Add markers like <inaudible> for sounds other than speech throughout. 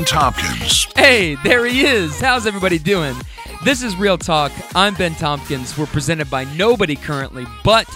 Ben Tompkins. Hey, there he is. How's everybody doing? This is Real Talk. I'm Ben Tompkins. We're presented by nobody currently, but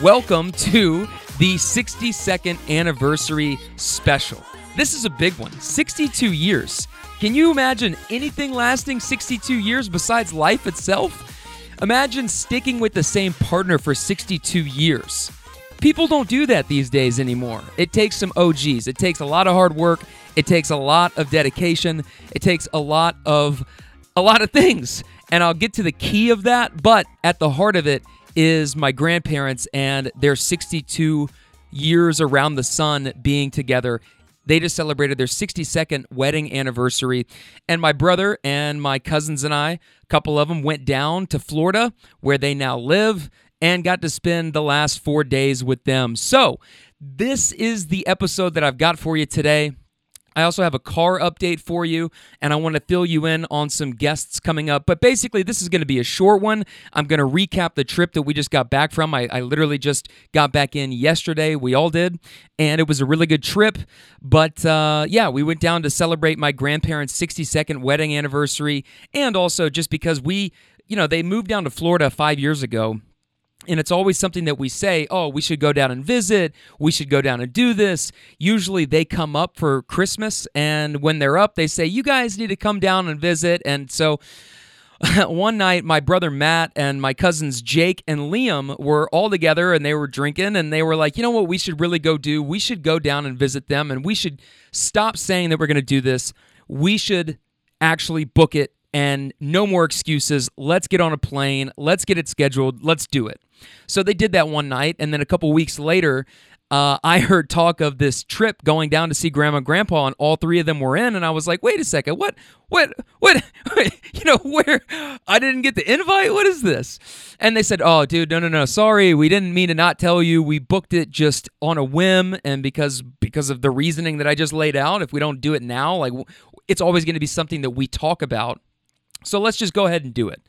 welcome to the 62nd anniversary special. This is a big one 62 years. Can you imagine anything lasting 62 years besides life itself? Imagine sticking with the same partner for 62 years. People don't do that these days anymore. It takes some OGs. It takes a lot of hard work. It takes a lot of dedication. It takes a lot of a lot of things. And I'll get to the key of that, but at the heart of it is my grandparents and their 62 years around the sun being together. They just celebrated their 62nd wedding anniversary. And my brother and my cousins and I, a couple of them, went down to Florida where they now live and got to spend the last four days with them. So, this is the episode that I've got for you today. I also have a car update for you, and I want to fill you in on some guests coming up. But basically, this is going to be a short one. I'm going to recap the trip that we just got back from. I, I, literally just got back in yesterday. We all did, and it was a really good trip. But uh, yeah, we went down to celebrate my grandparents' 62nd wedding anniversary, and also just because we, you know, they moved down to Florida five years ago and it's always something that we say, oh, we should go down and visit. We should go down and do this. Usually they come up for Christmas. And when they're up, they say, you guys need to come down and visit. And so <laughs> one night, my brother Matt and my cousins Jake and Liam were all together and they were drinking. And they were like, you know what, we should really go do? We should go down and visit them. And we should stop saying that we're going to do this. We should actually book it and no more excuses. Let's get on a plane. Let's get it scheduled. Let's do it. So they did that one night, and then a couple weeks later, uh, I heard talk of this trip going down to see grandma and grandpa, and all three of them were in. And I was like, wait a second, what, what, what, <laughs> you know, where I didn't get the invite? What is this? And they said, oh, dude, no, no, no, sorry, we didn't mean to not tell you. We booked it just on a whim, and because because of the reasoning that I just laid out, if we don't do it now, like it's always going to be something that we talk about. So let's just go ahead and do it.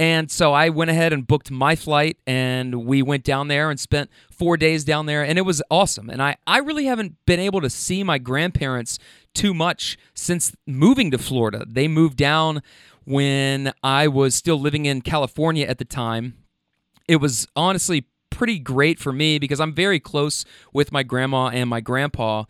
And so I went ahead and booked my flight and we went down there and spent four days down there and it was awesome. And I, I really haven't been able to see my grandparents too much since moving to Florida. They moved down when I was still living in California at the time. It was honestly pretty great for me because I'm very close with my grandma and my grandpa.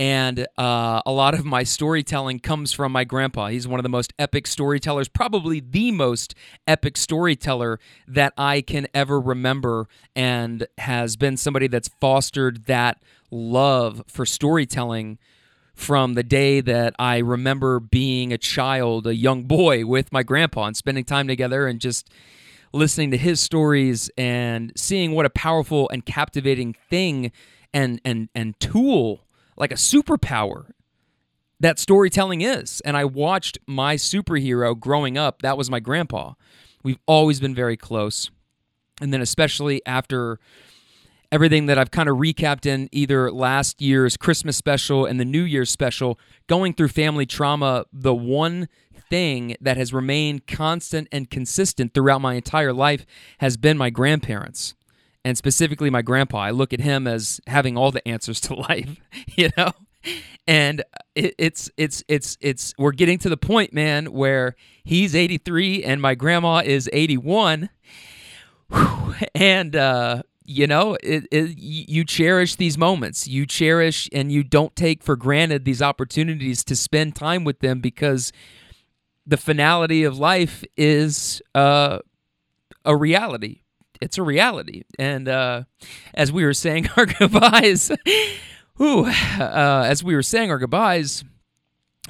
And uh, a lot of my storytelling comes from my grandpa. He's one of the most epic storytellers, probably the most epic storyteller that I can ever remember, and has been somebody that's fostered that love for storytelling from the day that I remember being a child, a young boy with my grandpa and spending time together and just listening to his stories and seeing what a powerful and captivating thing and and and tool like a superpower that storytelling is. And I watched my superhero growing up. That was my grandpa. We've always been very close. And then, especially after everything that I've kind of recapped in either last year's Christmas special and the New Year's special, going through family trauma, the one thing that has remained constant and consistent throughout my entire life has been my grandparents and specifically my grandpa. I look at him as having all the answers to <laughs> life, you know? And it, it's it's it's it's we're getting to the point, man, where he's 83 and my grandma is 81. And uh you know, it, it, you cherish these moments. You cherish and you don't take for granted these opportunities to spend time with them because the finality of life is uh, a reality it's a reality. And uh, as we were saying <laughs> our goodbyes, whew, uh, as we were saying our goodbyes,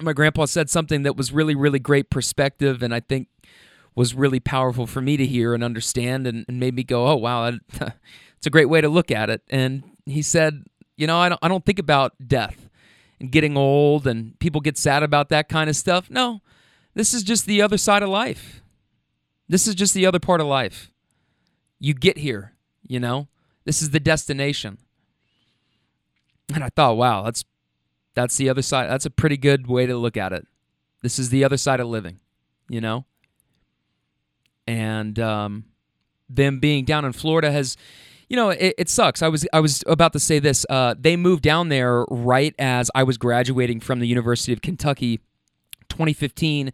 my grandpa said something that was really, really great perspective, and I think was really powerful for me to hear and understand, and, and made me go, "Oh wow, <laughs> it's a great way to look at it." And he said, "You know, I don't, I don't think about death and getting old, and people get sad about that kind of stuff. No, this is just the other side of life. This is just the other part of life." You get here, you know? This is the destination. And I thought, wow, that's that's the other side. That's a pretty good way to look at it. This is the other side of living, you know? And um them being down in Florida has you know, it, it, sucks. I was I was about to say this. Uh, they moved down there right as I was graduating from the University of Kentucky, 2015.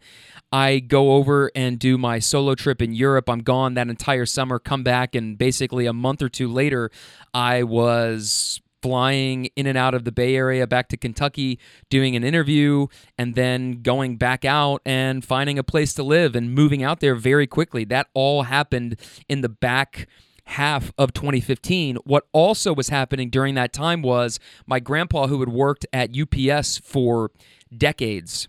I go over and do my solo trip in Europe. I'm gone that entire summer. Come back, and basically a month or two later, I was flying in and out of the Bay Area back to Kentucky, doing an interview, and then going back out and finding a place to live and moving out there very quickly. That all happened in the back half of 2015. What also was happening during that time was my grandpa, who had worked at UPS for decades,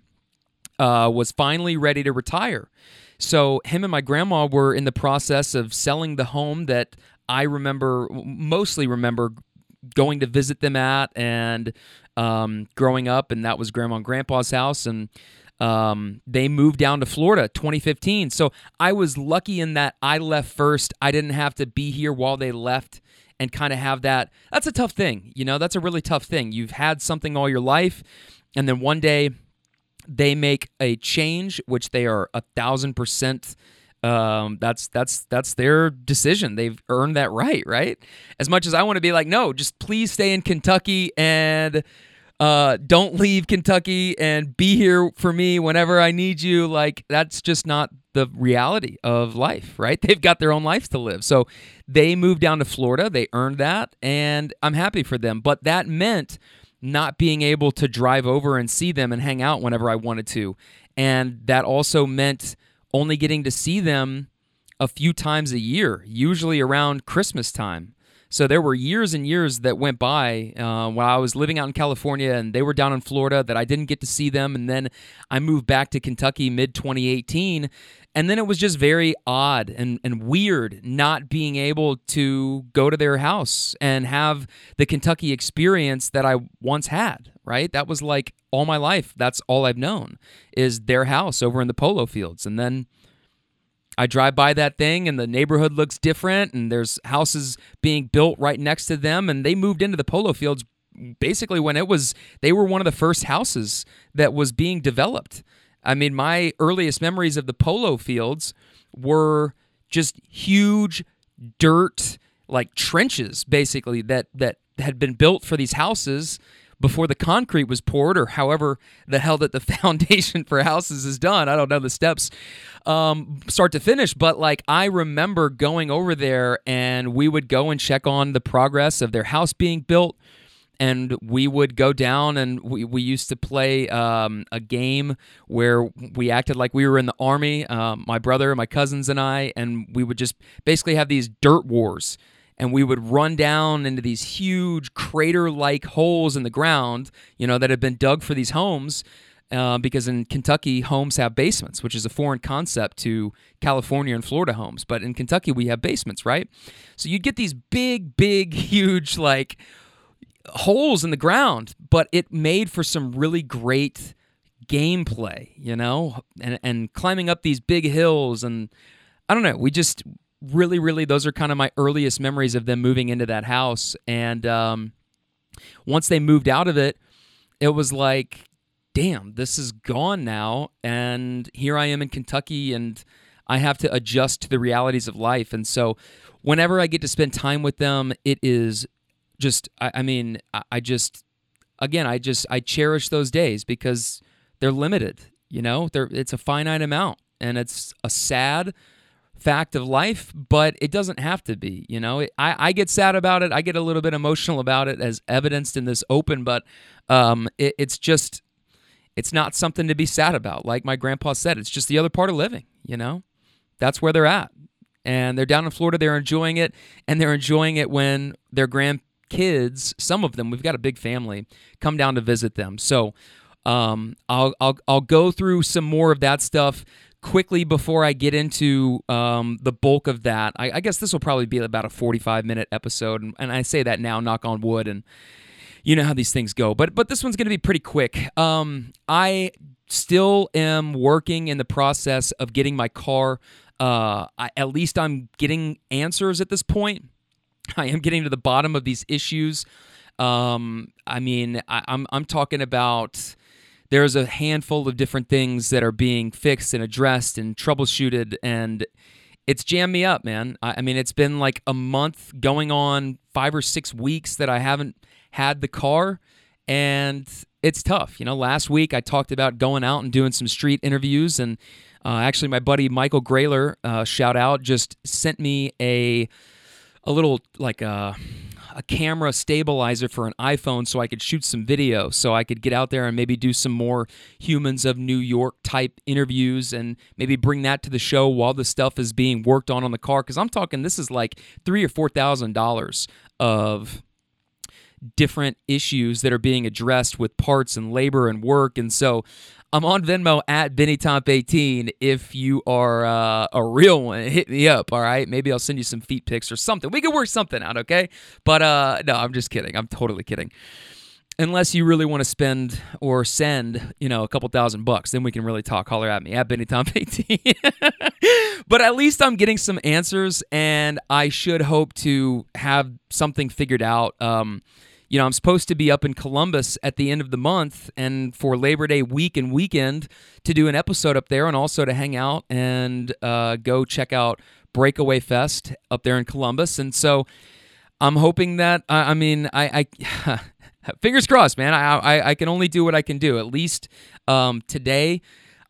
uh, was finally ready to retire. So, him and my grandma were in the process of selling the home that I remember, mostly remember going to visit them at and um, growing up, and that was grandma and grandpa's house. And um, they moved down to Florida 2015. So I was lucky in that I left first. I didn't have to be here while they left and kind of have that. That's a tough thing. You know, that's a really tough thing. You've had something all your life, and then one day they make a change, which they are a thousand percent um, that's that's that's their decision. They've earned that right, right? As much as I want to be like, no, just please stay in Kentucky and uh, don't leave Kentucky and be here for me whenever I need you. Like that's just not the reality of life, right? <laughs> They've got their own lives to live. So they moved down to Florida. They earned that, and I'm happy for them. But that meant not being able to drive over and see them and hang out whenever I wanted to, and that also meant only getting to see them a few times a year, usually around Christmas time. So there were years and years that went by uh, while I was living out in California and they were down in Florida that I didn't get to see them. And then I moved back to Kentucky mid 2018. And then it was just very odd and, and weird not being able to go to their house and have the Kentucky experience that I once had, right? That was like all my life. That's all I've known is their house over in the polo fields. And then I drive by that thing and the neighborhood looks different and there's houses being built right next to them and they moved into the polo fields basically when it was they were one of the first houses that was being developed. I mean, my earliest memories of the polo fields were just huge dirt like trenches basically that that had been built for these houses before the concrete was poured, or however the hell that the <laughs> foundation for houses is done. I don't know the steps, um, start to finish. But like I remember going over there, and we would go and check on the progress of their house being built. And we would go down and we, we used to play um, a game where we acted like we were in the army, um, my brother, my cousins, and I, and we would just basically have these dirt wars and we would run down into these huge crater like holes in the ground, you know, that had been dug for these homes. Uh, because in Kentucky, homes have basements, which is a foreign concept to California and Florida homes. But in Kentucky, we have basements, right? So you'd get these big, big, <laughs> huge, like holes in the ground, but it made for some really great gameplay, you know, and, and climbing up these big hills. And I don't know, we just, really, really, those are kind of my earliest memories of them moving into that house. And um, once they moved out of it, it was like, damn, this is gone now. And here I am in Kentucky and I have to adjust to the realities of life. And so whenever I get to spend time with them, it is just, I, I mean, I, I just, again, I just, I cherish those days because they're limited, you know, they're, it's a finite amount and it's a sad, fact of life, but it doesn't have to be. You know, I, I get sad about it. I get a little bit emotional about it, as evidenced in this open, but um, it, it's just, it's not something to be sad about. Like my grandpa said, it's just the other part of living. You know, that's where they're at, and they're down in Florida. They're enjoying it, and they're enjoying it when their grandkids, some of them, we've got a big family, come down to visit them. So. Um, I'll, I'll I'll go through some more of that stuff quickly before I get into um, the bulk of that, I, I guess this will probably be about a 45 minute episode, and, and, I say that now, knock on wood, and you know how these things go. But but this one's going to be pretty quick. Um, I still am working in the process of getting my car. Uh, I, at least I'm getting answers at this point. I am getting to the bottom of these issues. Um, I mean, I, I'm I'm talking about there's a handful of different things that are being fixed and addressed and troubleshooted and it's jammed me up, man. I, mean, it's been like a month going on five or six weeks that I haven't had the car, and it's tough. You know, last week I talked about going out and doing some street interviews, and uh, actually, my buddy Michael Grayler, uh, shout out, just sent me a a little like a uh, a camera stabilizer for an iPhone so I could shoot some video, so I could get out there and maybe do some more humans of New York type interviews and maybe bring that to the show while the stuff is being worked on on the car. Because I'm talking, this is like three or four thousand dollars of different issues that are being addressed with parts and labor and work. And so I'm on Venmo at BennyTomp18. If you are uh, a real one, <laughs> hit me up. All right, maybe I'll send you some feet pics or something. We can work something out, okay? But uh, no, I'm just kidding. I'm totally kidding. Unless you really want to spend or send, you know, a couple thousand bucks, then we can really talk. Holler at me at BennyTomp18. <laughs> but at least I'm getting some answers, and I should hope to have something figured out. Um, you know, I'm supposed to be up in Columbus at the end of the month and for Labor Day week and weekend to do an episode up there and also to hang out and uh, go check out Breakaway Fest up there in Columbus. And so I'm hoping that, I, I mean, I, I <laughs> fingers crossed, man. I, I, I, can only do what I can do. At least um, today,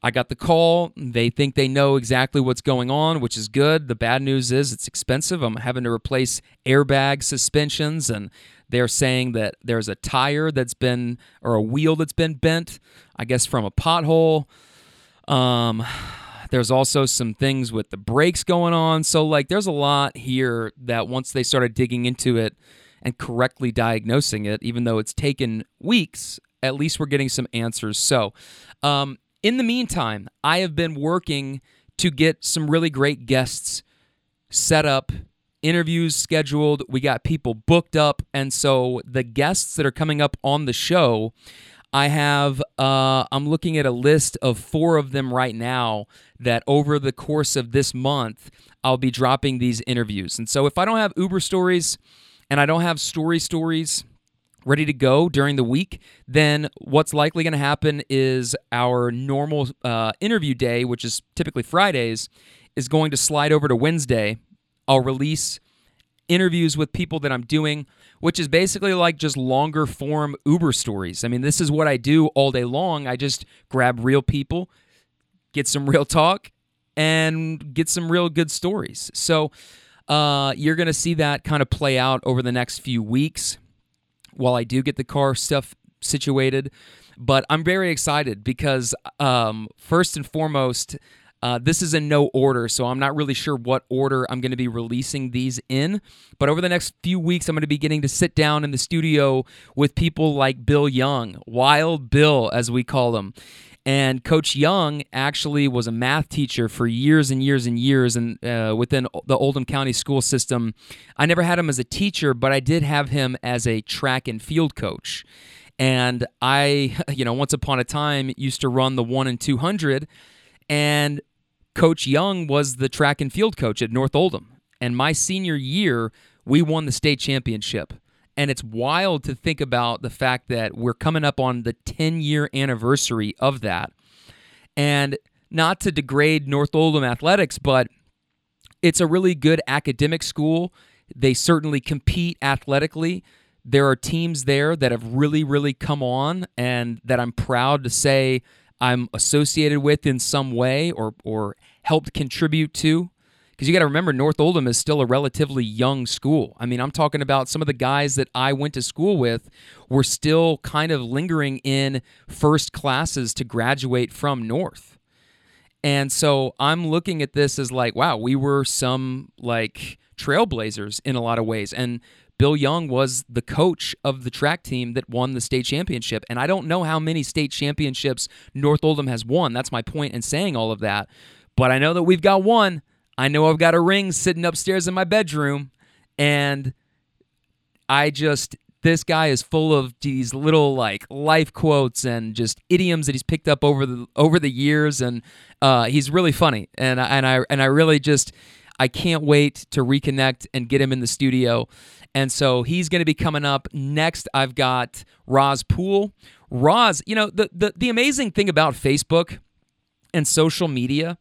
I got the call. They think they know exactly what's going on, which is good. The bad news is it's expensive. I'm having to replace airbag suspensions and they're saying that there's a tire that's been, or a wheel that's been bent, I guess from a pothole. Um, there's also some things with the brakes going on. So, like, there's a lot here that once they started digging into it and correctly diagnosing it, even though it's taken weeks, at least we're getting some answers. So, um, in the meantime, I have been working to get some really great guests set up interviews scheduled, we got people booked up, and so the guests that are coming up on the show, I have uh, I'm looking at a list of four of them right now that over the course of this month I'll be dropping these interviews. And so if I don't have Uber stories and I don't have story stories ready to go during the week, then what's likely going to happen is our normal uh, interview day, which is typically Fridays, is going to slide over to Wednesday I'll release interviews with people that I'm doing, which is basically like just longer form Uber stories. I mean, this is what I do all day long. I just grab real people, get some real talk, and get some real good stories. So uh, you're going to see that kind of play out over the next few weeks while I do get the car stuff situated. But I'm very excited because, um, first and foremost, uh, this is in no order, so I'm not really sure what order I'm going to be releasing these in. But over the next few weeks, I'm going to be getting to sit down in the studio with people like Bill Young, Wild Bill, as we call him. And Coach Young actually was a math teacher for years and years and years, and uh, within the Oldham County school system. I never had him as a teacher, but I did have him as a track and field coach. And I, <laughs> you know, once upon a time used to run the one and two hundred and Coach Young was the track and field coach at North Oldham. And my senior year, we won the state championship. And it's wild to think about the fact that we're coming up on the 10 year anniversary of that. And not to degrade North Oldham athletics, but it's a really good academic school. They certainly compete athletically. There are teams there that have really, really come on and that I'm proud to say I'm associated with in some way or or helped contribute to because you got to remember North Oldham is still a relatively young school. I mean, I'm talking about some of the guys that I went to school with were still kind of lingering in first classes to graduate from North. And so I'm looking at this as like, wow, we were some like trailblazers in a lot of ways. And Bill Young was the coach of the track team that won the state championship. And I don't know how many state championships North Oldham has won. That's my point in saying all of that. But I know that we've got one. I know I've got a ring sitting upstairs in my bedroom. And I just, this guy is full of these little like life quotes and just idioms that he's picked up over the over the years and uh, he's really funny and and I and I really just I can't wait to reconnect and get him in the studio and so he's going to be coming up next. I've got Roz Poole. Roz, you know, the, the, the amazing thing about Facebook and social media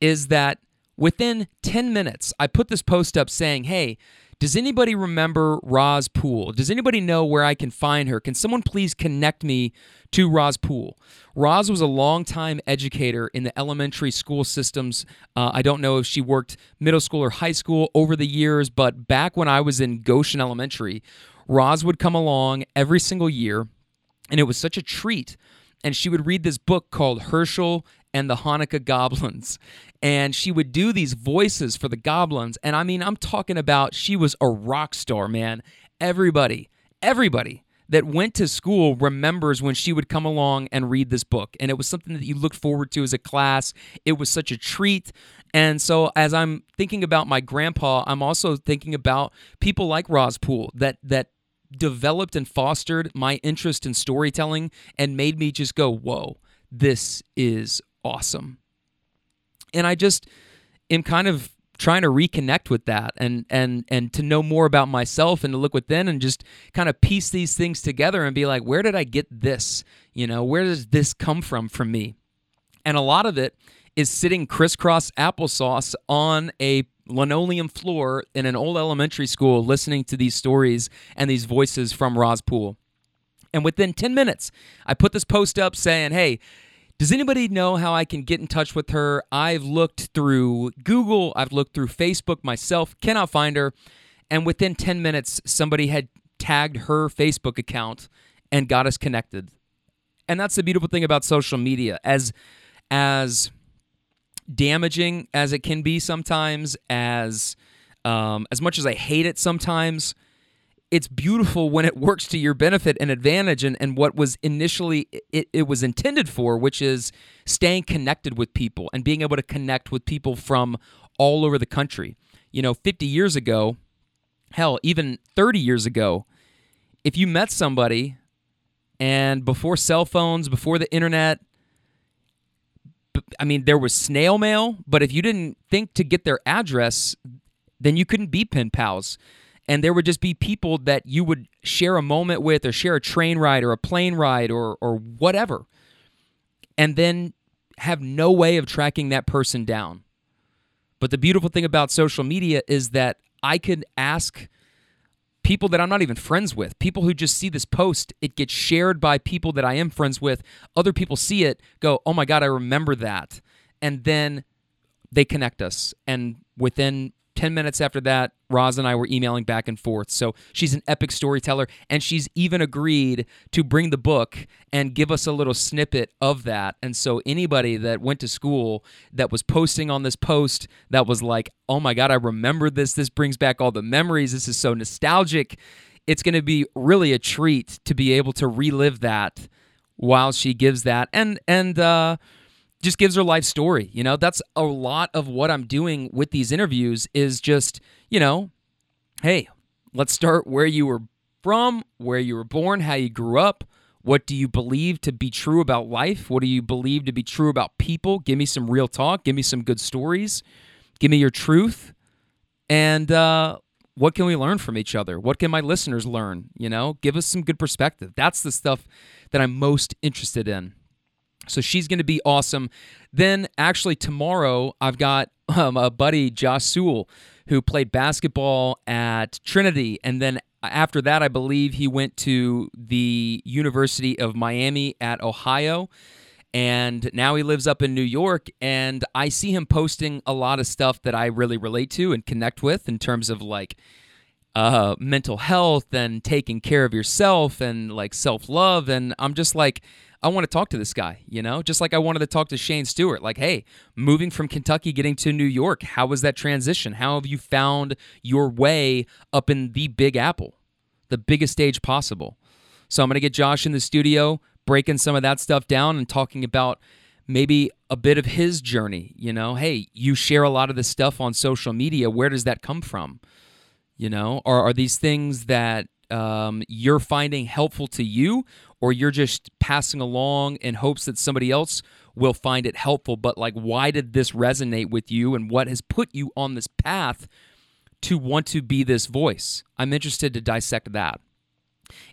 is that Within 10 minutes, I put this post up saying, Hey, does anybody remember Roz Poole? Does anybody know where I can find her? Can someone please connect me to Roz Poole? Roz was a longtime educator in the elementary school systems. Uh, I don't know if she worked middle school or high school over the years, but back when I was in Goshen Elementary, Roz would come along every single year, and it was such a treat. And she would read this book called Herschel and the Hanukkah Goblins. And she would do these voices for the goblins. And I mean, I'm talking about she was a rock star, man. Everybody, everybody that went to school remembers when she would come along and read this book. And it was something that you looked forward to as a class. It was such a treat. And so as I'm thinking about my grandpa, I'm also thinking about people like Roz Poole that that developed and fostered my interest in storytelling and made me just go, "Whoa, this is awesome." And I just am kind of trying to reconnect with that and and and to know more about myself and to look within and just kind of piece these things together and be like where did I get this you know where does this come from from me and a lot of it is sitting crisscross applesauce on a linoleum floor in an old elementary school listening to these stories and these voices from Roz Poole. And within 10 minutes, I put this post up saying, hey, does anybody know how I can get in touch with her? I've looked through Google, I've looked through Facebook myself, cannot find her. And within 10 minutes, somebody had tagged her Facebook account and got us connected. And that's the beautiful thing about social media. As as damaging as it can be sometimes, as um, as much as I hate it sometimes, it's beautiful when it works to your benefit and advantage and, and what was initially it, it was intended for, which is staying connected with people and being able to connect with people from all over the country. You know, 50 years ago, hell, even 30 years ago, if you met somebody and before cell phones, before the internet, I mean, there was snail mail, but if you didn't think to get their address, then you couldn't be pen pals. And there would just be people that you would share a moment with, or share a train ride, or a plane ride, or or whatever, and then have no way of tracking that person down. But the beautiful thing about social media is that I could ask people that I'm not even friends with, people who just see this post, it gets shared by people that I am friends with. Other people see it, go, oh my God, I remember that. And then they connect us. And within 10 minutes after that, Roz and I were emailing back and forth. So she's an epic storyteller, and she's even agreed to bring the book and give us a little snippet of that. And so anybody that went to school that was posting on this post that was like, oh my God, I remember this. This brings back all the memories. This is so nostalgic. It's going to be really a treat to be able to relive that while she gives that. And, and, uh, just gives her life story. You know, that's a lot of what I'm doing with these interviews is just, you know, hey, let's start where you were from, where you were born, how you grew up. What do you believe to be true about life? What do you believe to be true about people? Give me some real talk. Give me some good stories. Give me your truth. And uh, what can we learn from each other? What can my listeners learn? You know, give us some good perspective. That's the stuff that I'm most interested in. So she's going to be awesome. Then, actually, tomorrow, I've got um, a buddy, Josh Sewell, who played basketball at Trinity. And then after that, I believe he went to the University of Miami at Ohio. And now he lives up in New York. And I see him posting a lot of stuff that I really relate to and connect with in terms of like, uh, mental health and taking care of yourself and like self love. And I'm just like, I want to talk to this guy, you know, just like I wanted to talk to Shane Stewart. Like, hey, moving from Kentucky, getting to New York, how was that transition? How have you found your way up in the Big Apple, the biggest stage possible? So I'm going to get Josh in the studio, breaking some of that stuff down and talking about maybe a bit of his journey. You know, hey, you share a lot of this stuff on social media. Where does that come from? You know, or are these things that um, you're finding helpful to you, or you're just passing along in hopes that somebody else will find it helpful. But like, why did this resonate with you, and what has put you on this path to want to be this voice? I'm interested to dissect that.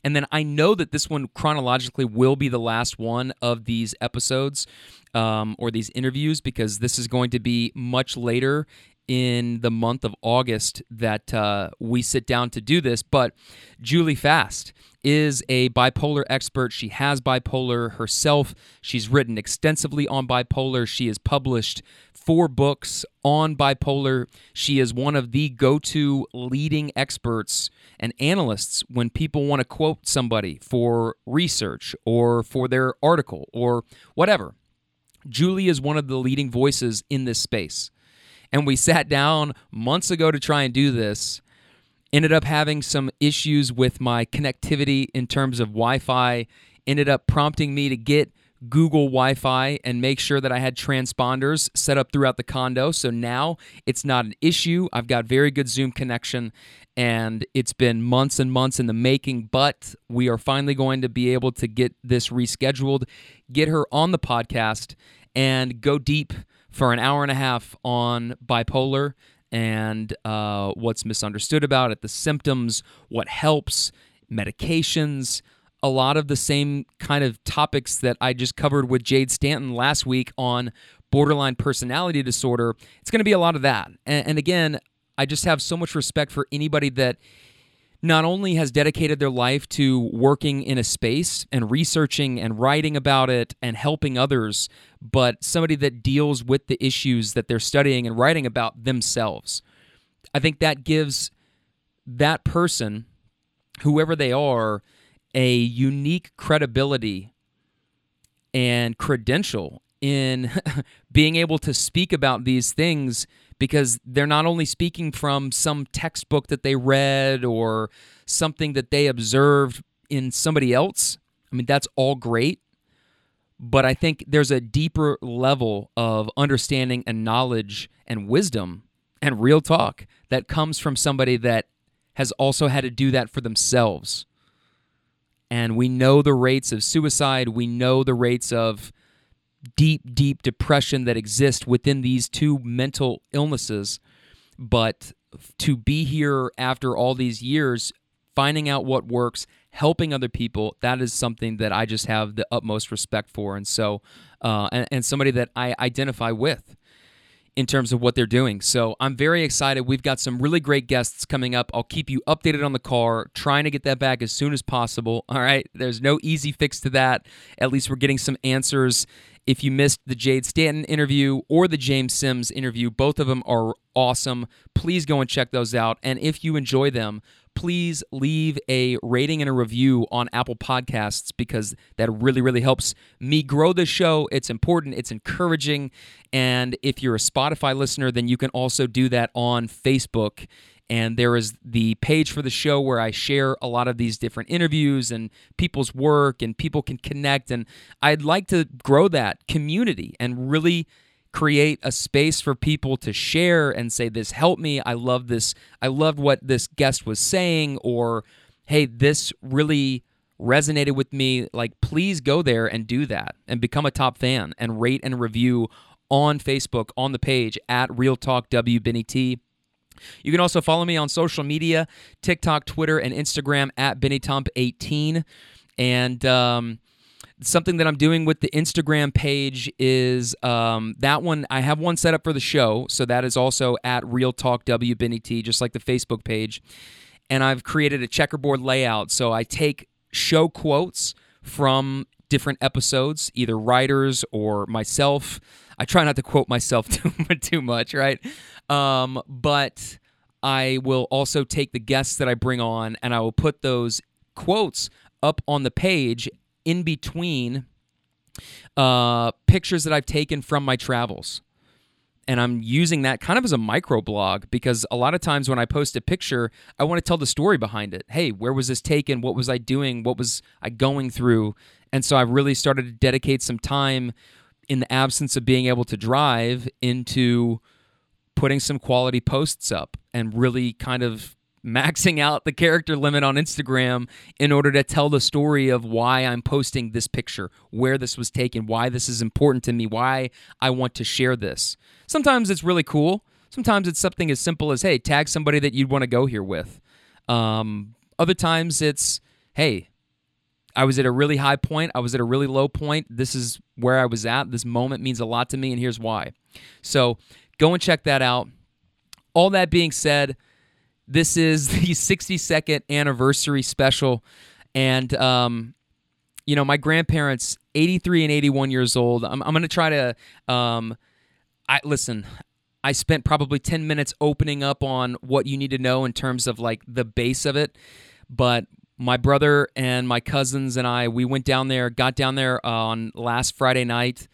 And then I know that this one chronologically will be the last one of these episodes um, or these interviews because this is going to be much later in the month of August that uh, we sit down to do this. But Julie Fast is a bipolar expert. She has bipolar herself. She's written extensively on bipolar. She has published four books on bipolar. She is one of the go to leading experts and analysts when people want to quote somebody for research or for their article or whatever. Julie is one of the leading voices in this space. And we sat down months ago to try and do this. Ended up having some issues with my connectivity in terms of Wi Fi. Ended up prompting me to get Google Wi Fi and make sure that I had transponders set up throughout the condo. So now it's not an issue. I've got very good Zoom connection and it's been months and months in the making, but we are finally going to be able to get this rescheduled, get her on the podcast, and go deep for an hour and a half on bipolar and uh, what's misunderstood about it, the symptoms, what helps, medications, a lot of the same kind of topics that I just covered with Jade Stanton last week on borderline personality disorder. It's going to be a lot of that. And, and again, I just have so much respect for anybody that not only has dedicated their life to working in a space and researching and writing about it and helping others, but somebody that deals with the issues that they're studying and writing about themselves. I think that gives that person, whoever they are, a unique credibility and credential in <laughs> being able to speak about these things because they're not only speaking from some textbook that they read or something that they observed in somebody else. I mean, that's all great. But I think there's a deeper level of understanding and knowledge and wisdom and real talk that comes from somebody that has also had to do that for themselves. And we know the rates of suicide, we know the rates of deep, deep depression that exists within these two mental illnesses. But to be here after all these years, finding out what works, helping other people, that is something that I just have the utmost respect for. And so, uh, and, and somebody that I identify with in terms of what they're doing. So I'm very excited. We've got some really great guests coming up. I'll keep you updated on the car, trying to get that back as soon as possible. All right. There's no easy fix to that. At least we're getting some answers if you missed the Jade Stanton interview or the James Sims interview, both of them are awesome. Please go and check those out. And if you enjoy them, please leave a rating and a review on Apple Podcasts because that really, really helps me grow the show. It's important, it's encouraging. And if you're a Spotify listener, then you can also do that on Facebook and there is the page for the show where I share a lot of these different interviews and people's work, and people can connect. And I'd like to grow that community and really create a space for people to share and say, This helped me. I love this. I loved what this guest was saying, or Hey, this really resonated with me. Like, please go there and do that and become a top fan and rate and review on Facebook on the page at Real Talk W Benny T. You can also follow me on social media TikTok, Twitter, and Instagram at BennyTomp18. And um, something that I'm doing with the Instagram page is um, that one. I have one set up for the show. So that is also at Real Talk W Benny T, just like the Facebook page. And I've created a checkerboard layout. So I take show quotes from different episodes, either writers or myself. I try not to quote myself <laughs> too, too much, right? Um, but I will also take the guests that I bring on and I will put those quotes up on the page in between uh, pictures that I've taken from my travels. And I'm using that kind of as a micro blog because a lot of times when I post a picture, I want to tell the story behind it. Hey, where was this taken? What was I doing? What was I going through? And so I've really started to dedicate some time in the absence of being able to drive into putting some quality posts up and really kind of <laughs> maxing out the character limit on Instagram in order to tell the story of why I'm posting this picture, where this was taken, why this is important to me, why I want to share this. Sometimes it's really cool. Sometimes it's something as simple as, hey, tag somebody that you'd want to go here with. Um, other times it's, hey, I was at a really high point. I was at a really low point. This is where I was at. This moment means a lot to me, and here's why. So go and check that out. All that being said, this is <laughs> the 62nd anniversary special. And, um, you know, my grandparents, 83 and 81 years old, I'm, I'm going to try to, um, I listen, I spent probably 10 minutes opening up on what you need to know in terms of like the base of it. But my brother and my cousins and I, we went down there, got down there on last Friday night.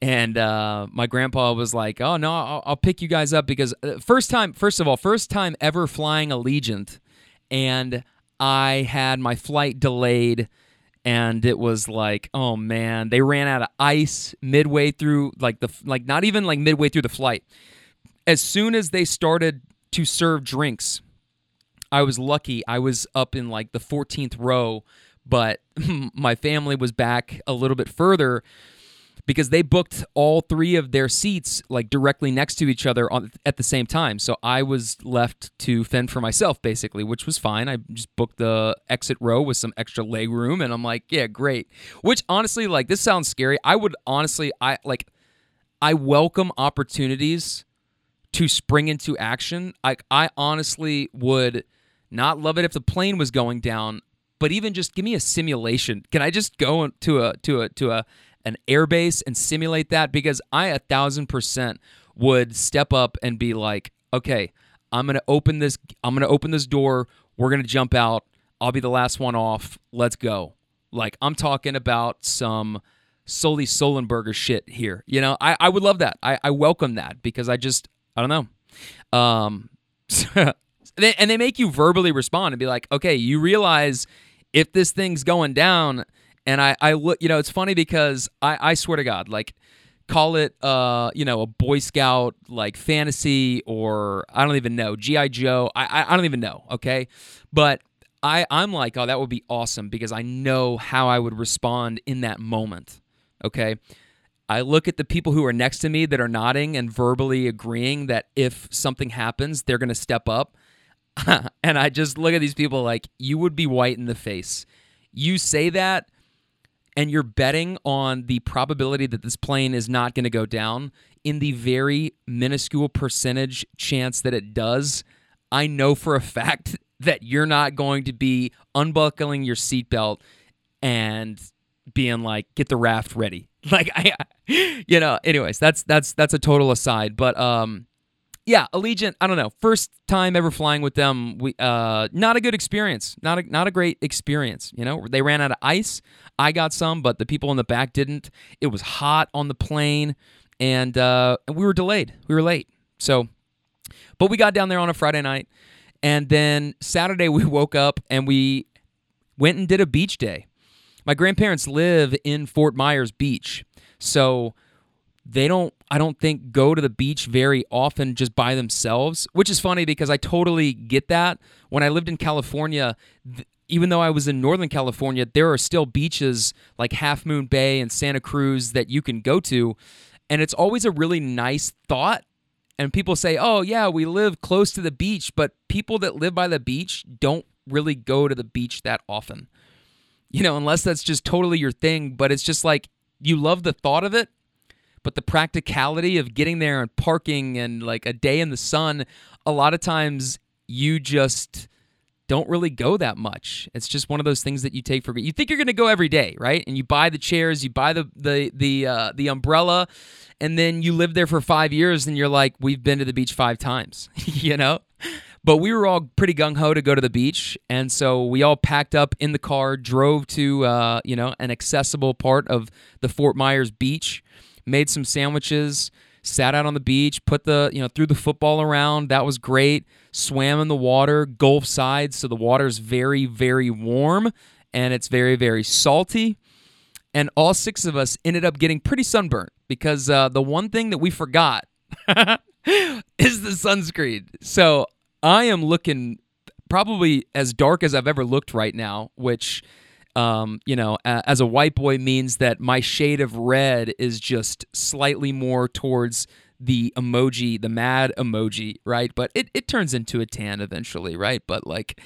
And uh, my grandpa was like, "Oh no, I'll, I'll pick you guys up because uh, first time, first of all, first time ever flying Allegiant, and I had my flight delayed, and it was like, oh man, they ran out of ice midway through, like the like not even like midway through the flight. As soon as they started to serve drinks, I was lucky. I was up in like the 14th row, but <laughs> my family was back a little bit further because they booked all three of their seats like directly next to each other on, at the same time. So I was left to fend for myself basically, which was fine. I just booked the exit row with some extra leg room and I'm like, yeah, great. Which honestly like this sounds scary. I would honestly I like I welcome opportunities to spring into action. Like I honestly would not love it if the plane was going down, but even just give me a simulation. Can I just go to a to a to a an airbase and simulate that? Because I a thousand percent would step up and be like, okay, I'm gonna open this. I'm gonna open this door. We're gonna jump out. I'll be the last one off. Let's go. Like I'm talking about some Sully Sullenberger shit here. You know, I, I would love that. I, I welcome that because I just I don't know. Um, <laughs> and they make you verbally respond and be like, okay, you realize if this thing's going down, and I, I look, you know, it's funny because I, I swear to God, like, call it, uh, you know, a Boy Scout like fantasy or I don't even know, GI Joe. I, I, I don't even know. Okay, but I, I'm like, oh, that would be awesome because I know how I would respond in that moment. Okay. I look at the people who are next to me that are nodding and verbally agreeing that if something happens, they're going to step up. <laughs> and I just look at these people like, you would be white in the face. You say that, and you're betting on the probability that this plane is not going to go down in the very minuscule percentage chance that it does. I know for a fact <laughs> that you're not going to be unbuckling your seatbelt and being like, get the raft ready. <laughs> Like I, you know. Anyways, that's that's that's a total aside. But um, yeah, Allegiant. I don't know. First time ever flying with them. We uh, not a good experience. Not a not a great experience. You know, they ran out of ice. I got some, but the people in the back didn't. It was hot on the plane, and uh, we were delayed. We were late. So, but we got down there on a Friday night, and then Saturday <laughs> we woke up and we went and did a beach day. My grandparents live in Fort Myers Beach, so they don't I don't think go to the beach very often just by themselves, which is funny because I totally get that. When I lived in California, th- even though I was in Northern California, there are still beaches like Half Moon Bay and Santa Cruz that you can go to, and it's always a really nice thought. And people say, "Oh, yeah, we live close to the beach," but people that live by the beach don't really go to the beach that often. You know, unless that's just totally your thing, but it's just like you love the thought of it but the practicality of getting there and parking and like a day in the sun, a lot of times you just don't really go that much. It's just one of those things that you take for granted. You think you're going to go every day, right? And you buy the chairs, you buy the the the uh, the umbrella, and then you live there for five years, and you're like, we've been to the beach five times, <laughs> you know. But we were all pretty gung ho to go to the beach, and so we all packed up in the car, drove to uh, you know an accessible part of the Fort Myers beach, made some sandwiches, sat out on the beach, put the, you know, threw the football around. That was great. Swam in the water, Gulf side, so the water is very, very warm and it's very, very salty. And all six of us ended up getting pretty sunburnt because uh, the one thing that we forgot <laughs> is the sunscreen. So I am looking probably as dark as I've ever looked right now, which um, you know, as a white boy means that my shade of red is just slightly more towards the emoji, the mad emoji, right? But it, it turns into a tan eventually, right? But like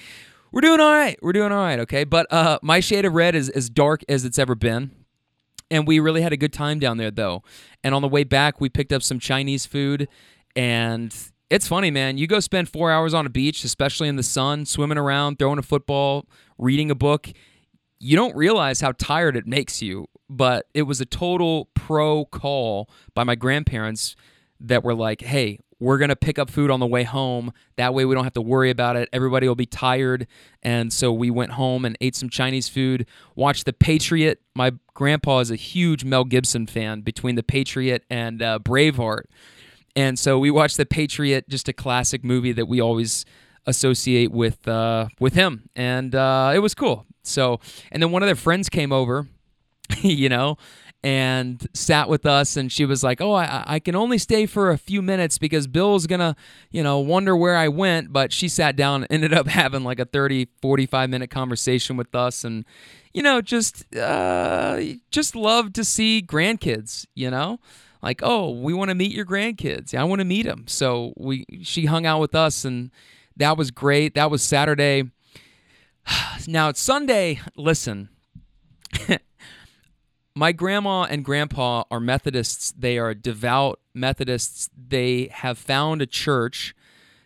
we're doing all right. We're doing all right, okay? But uh, my shade of red is as dark as it's ever been. And we really had a good time down there, though. And on the way back, we picked up some Chinese food. And it's funny, man. You go spend four hours on a beach, especially in the sun, swimming around, throwing a football, reading a book. You don't realize how tired it makes you. But it was a total pro call by my grandparents that were like, hey, we're going to pick up food on the way home. That way we don't have to worry about it. Everybody will be tired. And so we went home and ate some Chinese food, watched The Patriot. My grandpa is a huge Mel Gibson fan between The Patriot and uh, Braveheart. And so we watched The Patriot, just a classic movie that we always associate with uh, with him. And uh, it was cool. So, and then one of their friends came over, <laughs> you know, and sat with us and she was like oh I, I can only stay for a few minutes because bill's gonna you know wonder where i went. But she sat down and ended up <laughs> having like a 30 45 minute conversation with us and you know just uh, just love to see grandkids you know? Like oh we want to meet your grandkids. I want to meet them so we she hung out with us and that was great. That was saturday <sighs> now it's sunday listen <laughs> my grandma and grandpa are Methodists. They are devout Methodists. They have found a church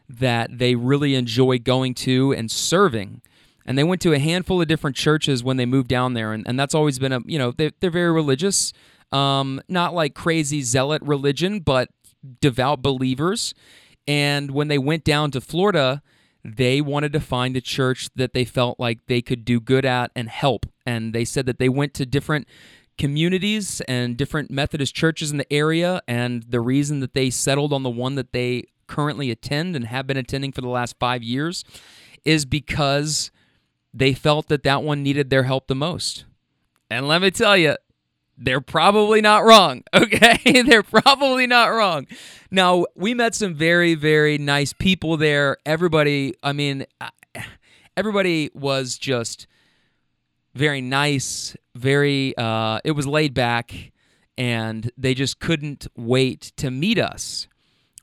that they really enjoy going to and serving. And they went to a handful of different churches when they moved down there. And, and that's always been a, you know, they, they're very religious. Um, not like crazy zealot religion, but devout believers. And when they went down to Florida, they wanted to find a church that they felt like they could do good at and help. And they said that they went to different communities and different Methodist churches in the area. And the reason that they settled on the one that they currently attend and have been attending for the last five years is because they felt that that one needed their help the most. And let me tell you, they're probably not wrong, <laughs> okay? they're probably not wrong. Now, we met some very, very nice people there. Everybody, I mean, everybody was just very nice, very uh, it was laid back, and they just couldn't wait to meet us.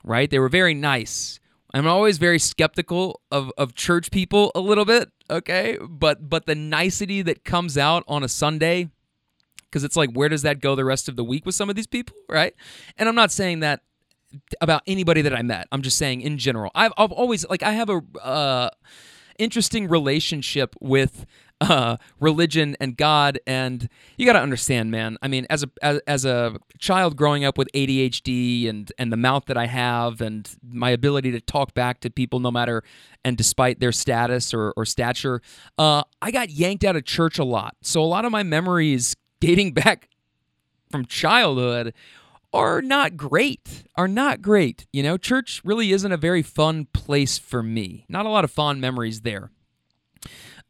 Right? They were very nice. I'm always very skeptical of, of church people a little bit, okay? But but the nicety that comes out on a Sunday, because it's like, where does that go the rest of the week with some of these people, right? And I'm not saying that about anybody that I met. I'm just saying in general. I've, I've always like I have a uh, interesting relationship with uh, religion and God. And you got to understand, man. I mean, as a as, as, a child growing up with ADHD and and the mouth that I have and my ability to talk back to people no matter and despite their status or, or stature, uh, I got yanked out of church a lot. So a lot of my memories dating back from childhood are not great. Are not great. You know, church really isn't a very fun place for me. Not a lot of fond memories there.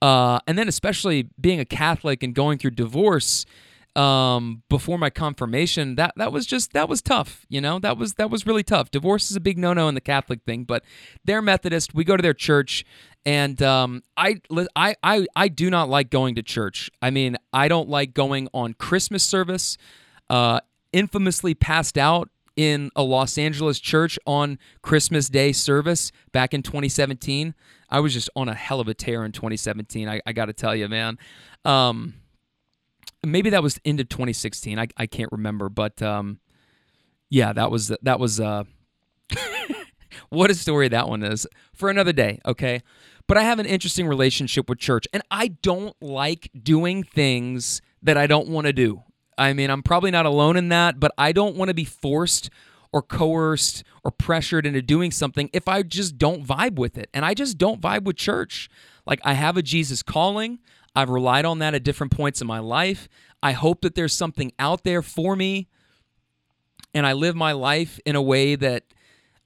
Uh, and then, especially being a Catholic and going through divorce um, before my confirmation, that that was just that was tough. You know, that was that was really tough. Divorce is a big no-no in the Catholic thing, but they're Methodist. We go to their church, and um, I, I I I do not like going to church. I mean, I don't like going on Christmas service. Uh, infamously passed out in a Los Angeles church on Christmas Day service back in 2017. I was just on a hell of a tear in 2017. I, I got to tell you, man. Um, maybe that was into 2016. I, I can't remember, but um, yeah, that was that was uh, <laughs> what a story that one is for another day. Okay, but I have an interesting relationship with church, and I don't like doing things that I don't want to do. I mean, I'm probably not alone in that, but I don't want to be forced or coerced or pressured into doing something if I just don't vibe with it. And I just don't vibe with church. Like, I have a Jesus calling. I've relied on that at different points in my life. I hope that there's something out there for me. And I live my life in a way that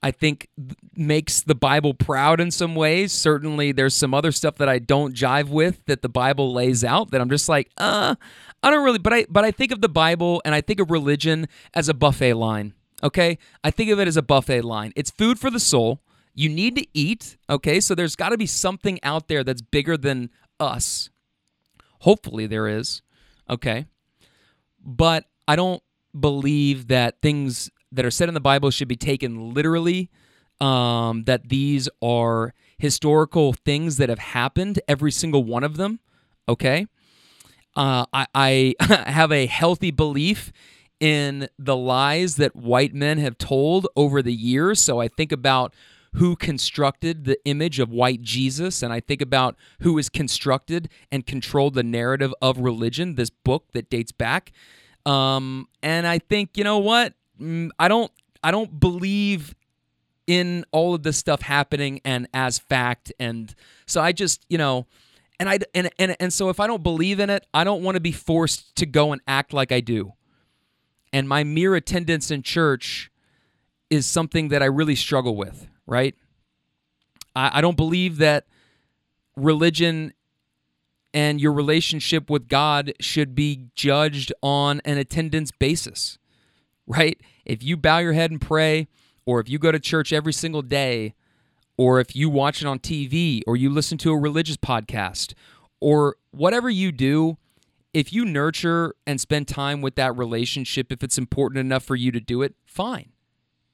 I think makes the Bible proud in some ways. Certainly, there's some other stuff that I don't jive with that the Bible lays out that I'm just like, uh, I don't really. But I, but I think of the Bible and I think of religion as a buffet line. Okay, I think of it as a buffet line. It's food for the soul. You need to eat. Okay, so there's got to be something out there that's bigger than us. Hopefully, there is. Okay, but I don't believe that things that are said in the Bible should be taken literally. Um, that these are historical things that have happened, every single one of them. Okay. Uh, I, I <laughs> have a healthy belief in the lies that white men have told over the years. So I think about who constructed the image of white Jesus, and I think about who has constructed and controlled the narrative of religion, this book that dates back. Um, and I think, you know what? Mm, I don't I don't believe in all of this stuff happening and as fact and so I just, you know, and I and and and so if I don't believe in it, I don't want to be forced to go and act like I do. And my mere attendance in church is something that I really struggle with, right? I, I don't believe that religion and your relationship with God should be judged on an attendance basis, right? If you bow your head and pray, or if you go to church every single day, or if you watch it on TV, or you listen to a religious podcast, or whatever you do, if you nurture and spend time with that relationship, if it's important enough for you to do it, fine.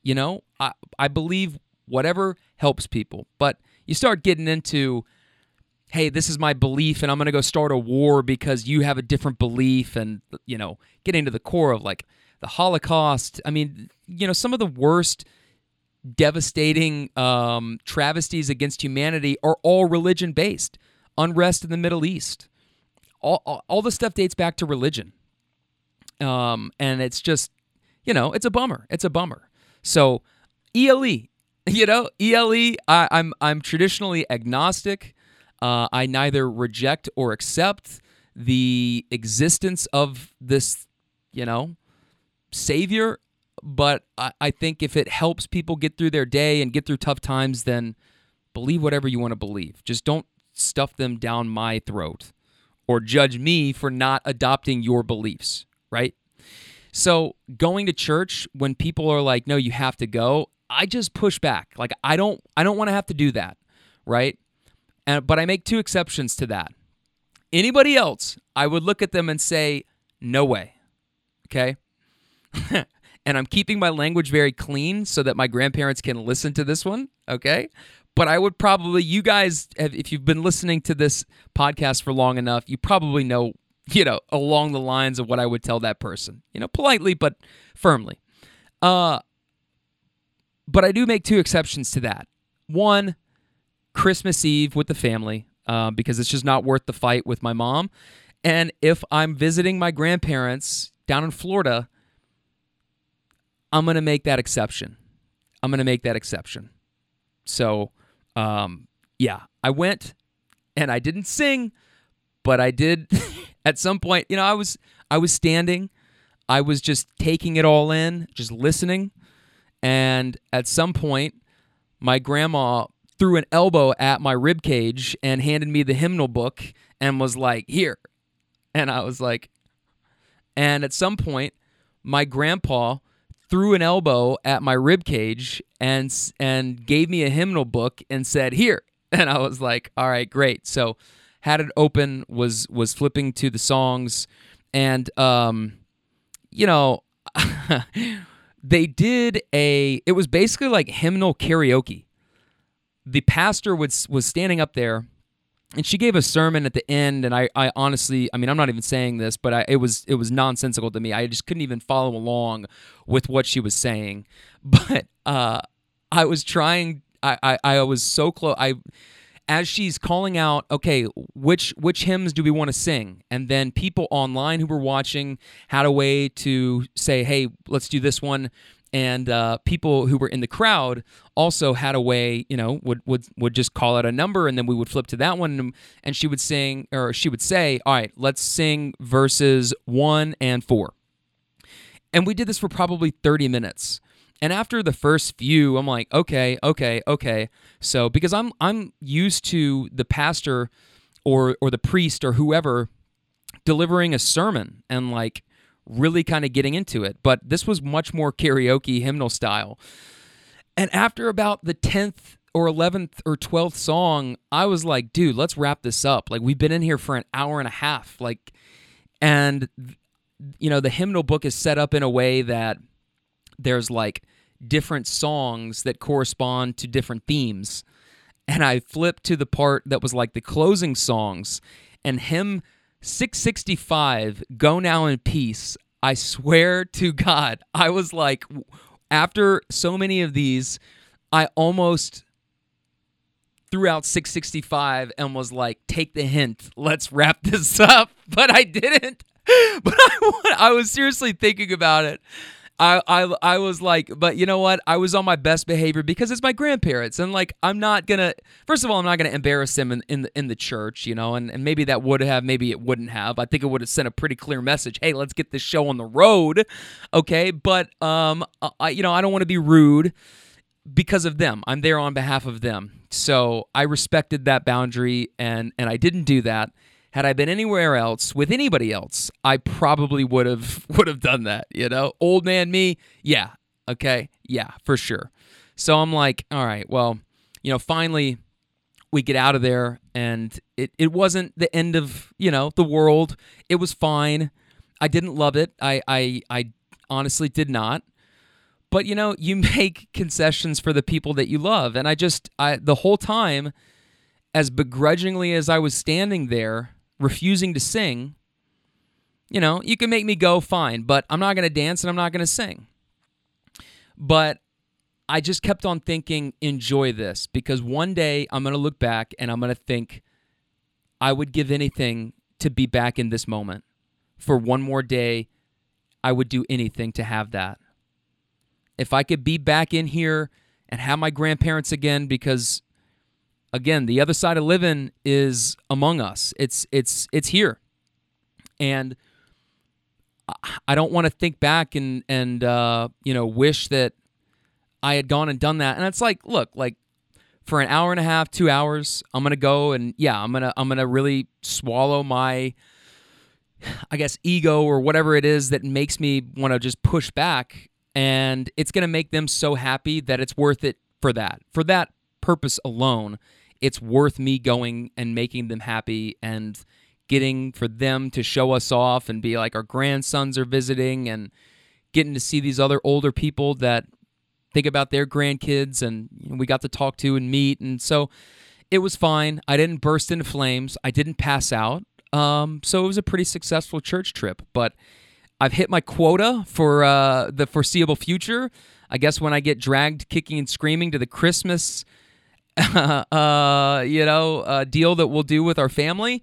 You know, I, I believe whatever helps people. But you start getting into, hey, this is my belief and I'm going to go start a war because you have a different belief and, you know, getting to the core of like the Holocaust. I mean, you know, some of the worst devastating um, travesties against humanity are all religion based. Unrest in the Middle East. All, all, all the stuff dates back to religion. Um, and it's just, you know, it's a bummer. It's a bummer. So, ELE, <laughs> you know, ELE, I, I'm I'm traditionally agnostic. Uh, I neither reject or accept the existence of this, you know, savior. But I, I think if it helps people get through their day and get through tough times, then believe whatever you want to believe. Just don't stuff them down my throat or judge me for not adopting your beliefs, right? So, going to church when people are like, "No, you have to go." I just push back. Like I don't I don't want to have to do that, right? And but I make two exceptions to that. Anybody else, I would look at them and say, "No way." Okay? <laughs> and I'm keeping my language very clean so that my grandparents can listen to this one, okay? But I would probably you guys have, if you've been listening to this podcast for long enough, you probably know, you know, along the lines of what I would tell that person. You know, politely but firmly. Uh but I do make two exceptions to that. One, Christmas Eve with the family, uh, because it's just not worth the fight with my mom. And if I'm visiting my grandparents down in Florida, I'm going to make that exception. I'm going to make that exception. So, um, yeah, I went and I didn't sing, but I did <laughs> at some point, you know, I was I was standing, I was just taking it all in, just listening. And at some point, my grandma threw an elbow at my rib cage and handed me the hymnal book and was like, "Here." And I was like, and at some point, my grandpa threw an elbow at my rib cage and and gave me a hymnal book and said, "Here." <laughs> And I was like, "All right, great." So, had it open was was flipping to the songs and um you know, <laughs> they did a it was basically like hymnal karaoke. The pastor was was standing up there and she gave a sermon at the end and I, I honestly I mean I'm not even saying this but I, it was it was nonsensical to me I just couldn't even follow along with what she was saying <laughs> but uh, I was trying I, I, I was so close I as she's calling out, okay, which which hymns do we want to sing? And then people online who were watching had a way to say, hey, let's do this one. And uh, people who were in the crowd also had a way, you know, would, would would just call out a number, and then we would flip to that one, and, and she would sing, or she would say, "All right, let's sing verses one and four. And we did this for probably thirty minutes. And after the first few, I'm like, okay, okay, okay. So because I'm I'm used to the pastor or or the priest or whoever delivering a sermon and like really kind of getting into it. But this was much more karaoke hymnal style. And after about the 10th or 11th or 12th song, I was like, dude, let's wrap this up. Like, we've been in here for an hour and a half. Like, and, you know, the hymnal book is set up in a way that there's like different songs that correspond to different themes. and I flipped to the part that was like the closing songs and hymn 665 go now in peace. I swear to God, I was like after so many of these, I almost threw out 665 and was like, take the hint, let's wrap <laughs> this up. But I didn't. <laughs> But I, I was seriously thinking about it. I, I I was like, but you know what? I was on my best behavior because it's my grandparents, and like I'm not gonna. First of all, I'm not gonna embarrass them in in the, in the church, you know, and, and maybe that would have, maybe it wouldn't have. I think it would have sent a pretty clear message. Hey, let's get this show on the road, okay? But um, I you know I don't want to be rude because of them. I'm there on behalf of them, so I respected that boundary, and and I didn't do that. Had I been anywhere else with anybody else, I probably would have <laughs> would have done that. You know, old man me, yeah, okay, yeah, for sure. So I'm like, all right, well, you know, finally we get out of there, and it it wasn't the end of you know the world. It was fine. I didn't love it. I I I honestly did not. But you know, <laughs> you make concessions for the people that you love, and I just I the whole time as begrudgingly as I was standing there, refusing to sing, you know, you can make me go fine, but I'm not going to dance and I'm not going to sing. But I just kept on thinking, enjoy this, because one day I'm going to look back and I'm going to think, I would give anything to be back in this moment. For one more day, I would do anything to have that. If I could be back in here and have my grandparents again, because again, the other side of living is among us. It's it's it's here, and I don't want to think back and and uh, you know wish that I had gone and done that. And it's like, look, like for an hour and a half, two hours, I'm gonna go and yeah, I'm gonna I'm gonna really swallow my I guess ego or whatever it is that makes me want to just push back and it's to make them so happy that it's worth it for that. For that purpose alone, it's worth me going and making them happy and getting for them to show us off and be like our grandsons are visiting and getting to see these other older people that think about their grandkids and we got to talk to and meet. And so it was fine. I didn't burst into flames. I didn't pass out. Um, so it was a pretty successful church trip. But i've hit my quota for uh, the foreseeable future. I guess when i get dragged kicking and screaming to the christmas <laughs> uh, you know, uh, deal that we'll do with our family,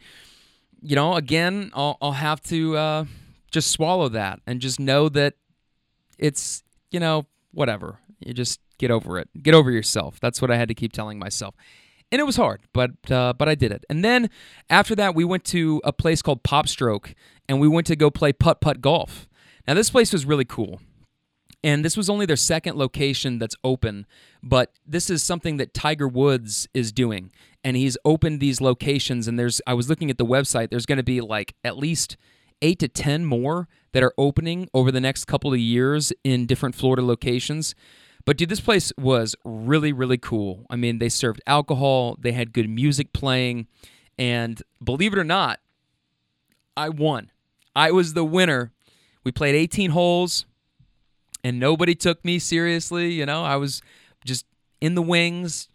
you know, again, I'll, I'll have to uh, just swallow that and just know that it's, you know, whatever. You just get over it. Get over yourself. That's what I had to keep telling myself. And it was hard, but uh, but I did it. And then after that, we went to a place called Popstroke, and we went to go play putt putt golf. Now this place was really cool. And this was only their second location that's open, but this is something that Tiger Woods is doing. And he's opened these locations and there's I was looking at the website, there's going to be like at least 8 to 10 more that are opening over the next couple of years in different Florida locations. But dude, this place was really really cool. I mean, they served alcohol, they had good music playing, and believe it or not, I won. I was the winner. We played 18 holes and nobody took me seriously. You know, I was just in the wings,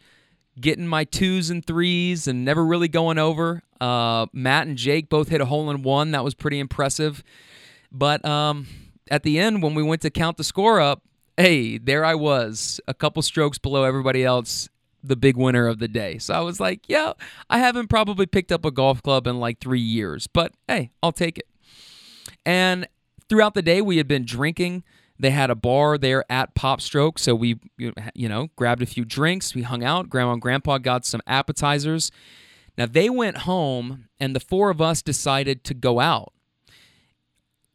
getting my twos and threes, and never really going over. Uh, Matt and Jake both hit a hole in one. That was pretty impressive. But um, at the end, when we went to count the score up, hey, there I was, a couple strokes below everybody else, the big winner of the day. So I was like, yeah, I haven't probably picked up a golf club in like three years, but hey, I'll take it. And throughout the day, we had been drinking. They had a bar there at Popstroke, so we you know grabbed a few drinks. We hung out. Grandma and Grandpa got some appetizers. Now they went home, and the four of us decided to go out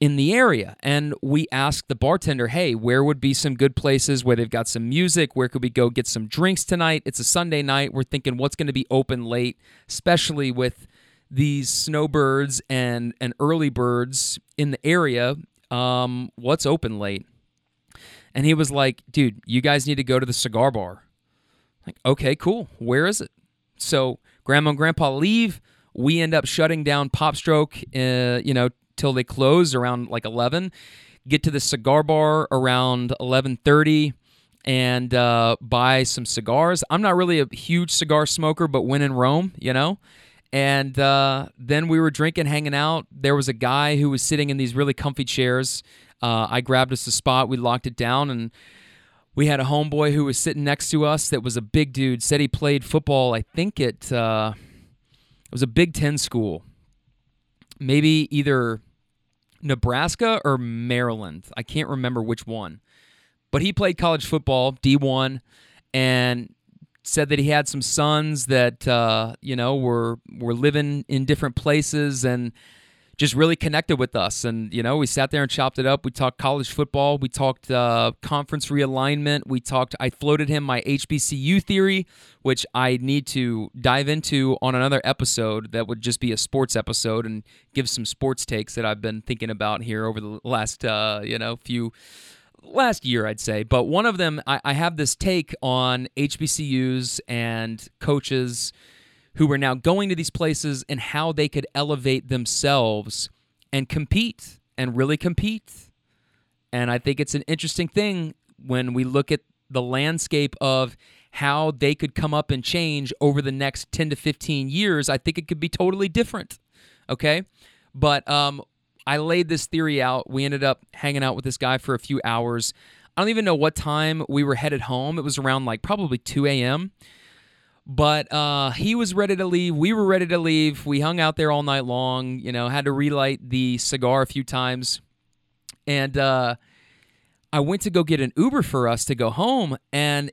in the area. And we asked the bartender, hey, where would be some good places where they've got some music? Where could we go get some drinks tonight? It's a Sunday night. We're thinking what's going to be open late, especially with these snowbirds and, and early birds in the area. Um, what's open late? And he was like, dude, you guys need to go to the cigar bar. Like, okay, cool. Where is it? So grandma and grandpa leave. We end up shutting down Popstroke, uh, you know, till they close around like 11. Get to the cigar bar around 11:30 and uh, buy some cigars. I'm not really a huge cigar smoker, but when in Rome, you know. And uh, then we were drinking, hanging out. There was a guy who was sitting in these really comfy chairs. Uh, I grabbed us a spot. We locked it down, and we had a homeboy who was sitting next to us that was a big dude. Said he played football. I think it uh, it was a Big Ten school, maybe either Nebraska or Maryland. I can't remember which one, but he played college football, D one, and said that he had some sons that uh, you know were were living in different places and just really connected with us. And you know, we sat there and chopped it up. We talked college football. We talked uh, conference realignment. We talked. I floated him my HBCU theory, which I need to dive into on another episode. That would just be a sports episode and give some sports takes that I've been thinking about here over the last uh, you know few last year, I'd say. But one of them, I, I have this take on HBCUs and coaches who are now going to these places and how they could elevate themselves and compete and really compete. And I think it's an interesting thing when we look at the landscape of how they could come up and change over the next 10 to 15 years. I think it could be totally different. Okay. But um, I laid this theory out. We ended up hanging out with this guy for a few hours. I don't even know what time we were headed home. It was around like probably 2 a.m. But uh, he was ready to leave. We were ready to leave. We hung out there all night long. You know, had to relight the cigar a few times, and uh, I went to go get an Uber for us to go home, and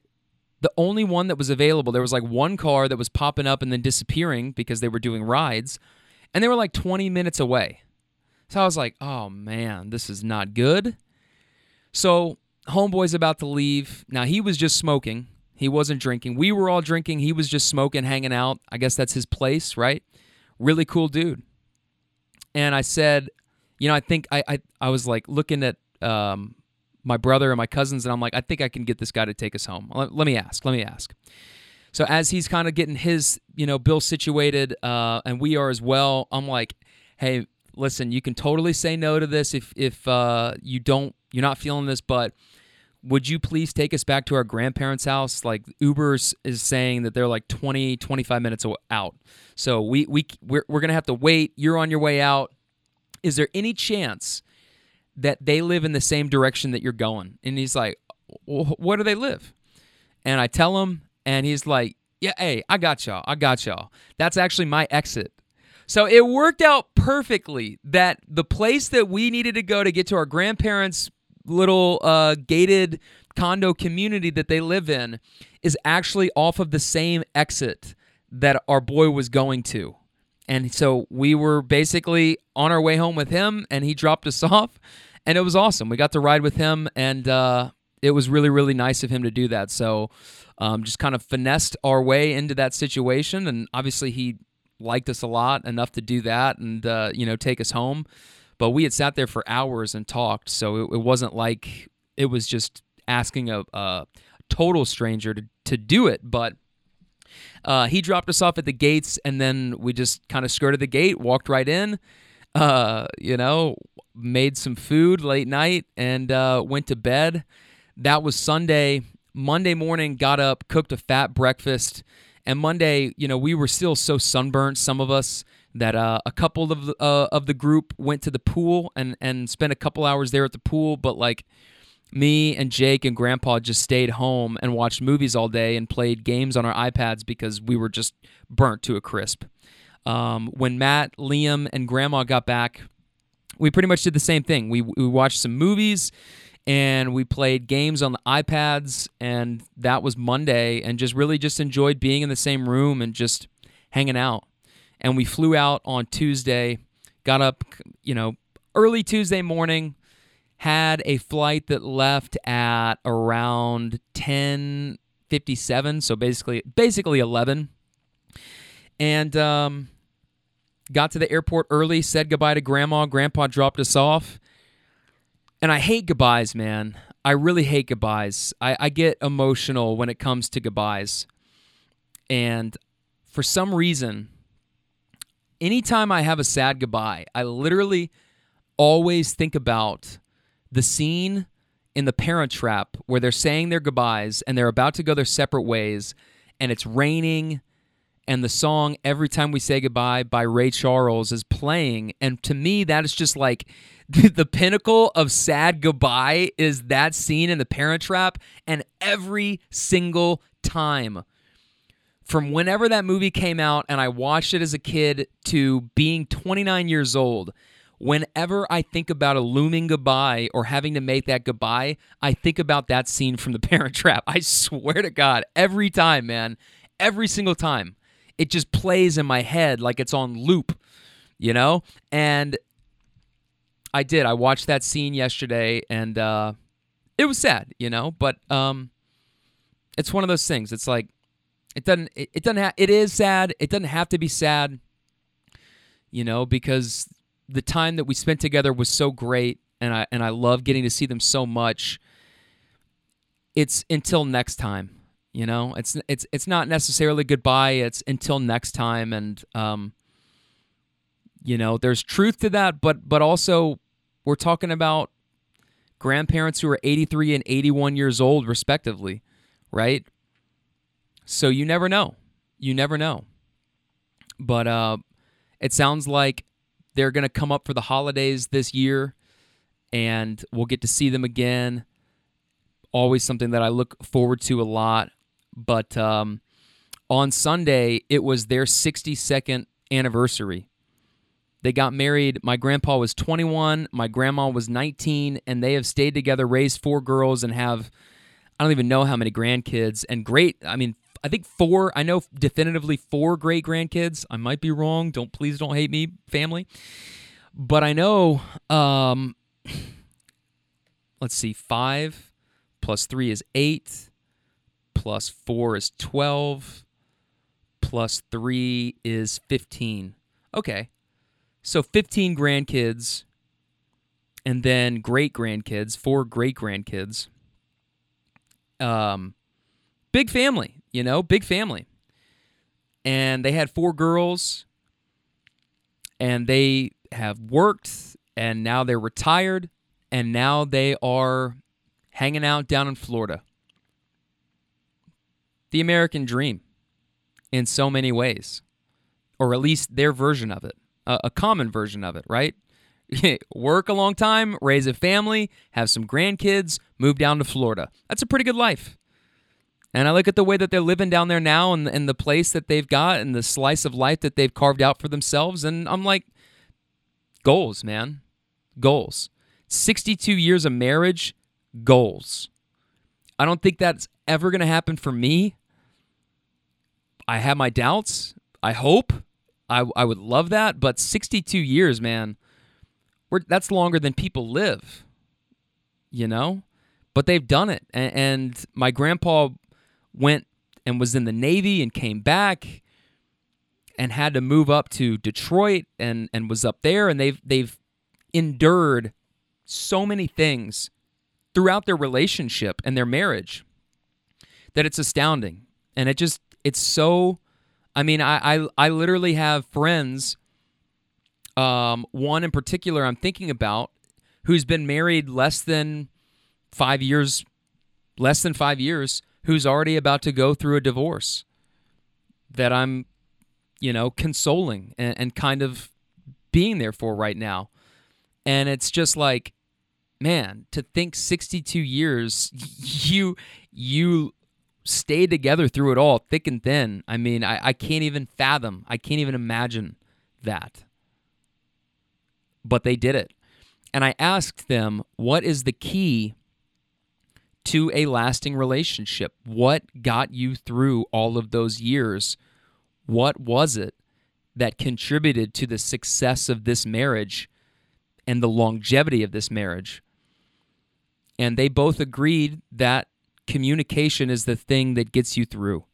the only one that was available, there was like one car that was popping up and then disappearing because they were doing rides, and they were like 20 minutes away. So I was like, oh man, this is not good. So homeboy's about to leave. Now he was just smoking. He wasn't drinking. We were all drinking. He was just smoking, hanging out. I guess that's his place, right? Really cool dude. And I said, you know, I think I I, I was like looking at um, my brother and my cousins, and I'm like, I think I can get this guy to take us home. Let, let me ask. Let me ask. So as he's kind of getting his, you know, bill situated, uh, and we are as well, I'm like, hey, listen, you can totally say no to this if if uh, you don't, you're not feeling this, but would you please take us back to our grandparents' house? Like Uber's is saying that they're like 20, 25 minutes out. So we we we're, we're gonna have to wait. You're on your way out. Is there any chance that they live in the same direction that you're going? And he's like, where do they live? And I tell him, and he's like, yeah, hey, I got y'all. I got y'all. That's actually my exit. So it worked out perfectly that the place that we needed to go to get to our grandparents' little uh, gated condo community that they live in is actually off of the same exit that our boy was going to. And so we were basically on our way home with him, and he dropped us <laughs> off, and it was awesome. We got to ride with him, and uh, it was really, really nice of him to do that. So um, just kind of finessed our way into that situation, and obviously he liked us a lot enough to do that and uh, you know take us home. But we had sat there for hours and talked, so it, it wasn't like it was just asking a, a total stranger to to do it. But uh, he dropped us off at the gates, and then we just kind of skirted the gate, walked right in. Uh, you know, made some food late night and uh, went to bed. That was Sunday. Monday morning, got up, cooked a fat breakfast, and Monday, you know, we were still so sunburnt, some of us, that uh, a couple of the, uh, of the group went to the pool and and spent a couple hours there at the pool. But like me and Jake and Grandpa just stayed home and watched movies all day and played games on our iPads because we were just burnt to a crisp. Um, when Matt, Liam, and Grandma got back, we pretty much did the same thing. We we watched some movies and we played games on the iPads and that was Monday and just really just enjoyed being in the same room and just hanging out. And we flew out on Tuesday, got up, you know, early Tuesday morning, had a flight that left at around 10:57, so basically basically 11. And um got to the airport early, said goodbye to grandma, grandpa dropped us off and I hate goodbyes, man. I really hate goodbyes. I, I get emotional when it comes to goodbyes. And for some reason, anytime I have a sad goodbye, I literally always think about the scene in the parent trap where they're saying their goodbyes and they're about to go their separate ways and it's raining and the song Every Time We Say Goodbye by Ray Charles is playing. And to me, that is just like the, <laughs> the pinnacle of sad goodbye is that scene in the parent trap. And every single time from whenever that movie came out and I watched it as a kid to being 29 years old, whenever I think about a looming goodbye or having to make that goodbye, I think about that scene from The <laughs> Parent Trap. I swear to God, every time, man, every single time, it just plays in my head like it's on loop, you know? And I did. I watched that scene yesterday and uh, it was sad, you know? But um, it's one of those things. It's like, it doesn't. It, it doesn't. Ha- it is sad. It doesn't have to be sad. You know, because the time that we spent together was so great, and I and I love getting to see them so much. It's until next time. You know, it's it's it's not necessarily goodbye. It's until next time, and um, you know, there's truth to that, but but also we're talking about grandparents who are 83 and 81 years old, respectively, right? So you never know. You never know. But uh, it sounds like they're going to come up for the holidays this year, and we'll get to see them again. Always something that I look forward to a lot. But um, on Sunday, it was their 62nd anniversary. They got married. My grandpa was 21, my grandma was 19, and they have stayed together, raised four girls, and have I don't even know how many grandkids. And great, I mean, I think four. I know definitively four great grandkids. I might be wrong. Don't please don't hate me, family. But I know. Um, let's see, five plus three is eight. Plus four is twelve. Plus three is fifteen. Okay, so fifteen grandkids, and then great grandkids. Four great grandkids. Um, big family you know, big family. And they had four girls, and they have worked, and now they're retired, and now they are hanging out down in Florida. The American dream in so many ways, or at least their version of it, a, a common version of it, right? <laughs> Work a long time, raise a family, have some grandkids, move down to Florida. That's a pretty good life. And I look at the way that they're living down there now and, and the place that they've got and the slice of life that they've carved out for themselves. And I'm like, goals, man. Goals. 62 years of marriage, goals. I don't think that's ever going to happen for me. I have my doubts. I hope. I, I would love that. But 62 years, man, we're, that's longer than people live, you know? But they've done it. And, and my grandpa went and was in the Navy and came back and had to move up to Detroit and, and was up there and they've they've endured so many things throughout their relationship and their marriage that it's astounding. And it just it's so I mean, I I, I literally have friends um, one in particular I'm thinking about who's been married less than five years less than five years who's already about to go through a divorce that I'm, you know, consoling and, and kind of being there for right now. And it's just like, man, to think 62 years, <laughs> you you stayed together through it all, thick and thin. I mean, I, I can't even fathom, I can't even imagine that. But they did it. And I asked them, what is the key to a lasting relationship? What got you through all of those years? What was it that contributed to the success of this marriage and the longevity of this marriage? And they both agreed that communication is the thing that gets you through.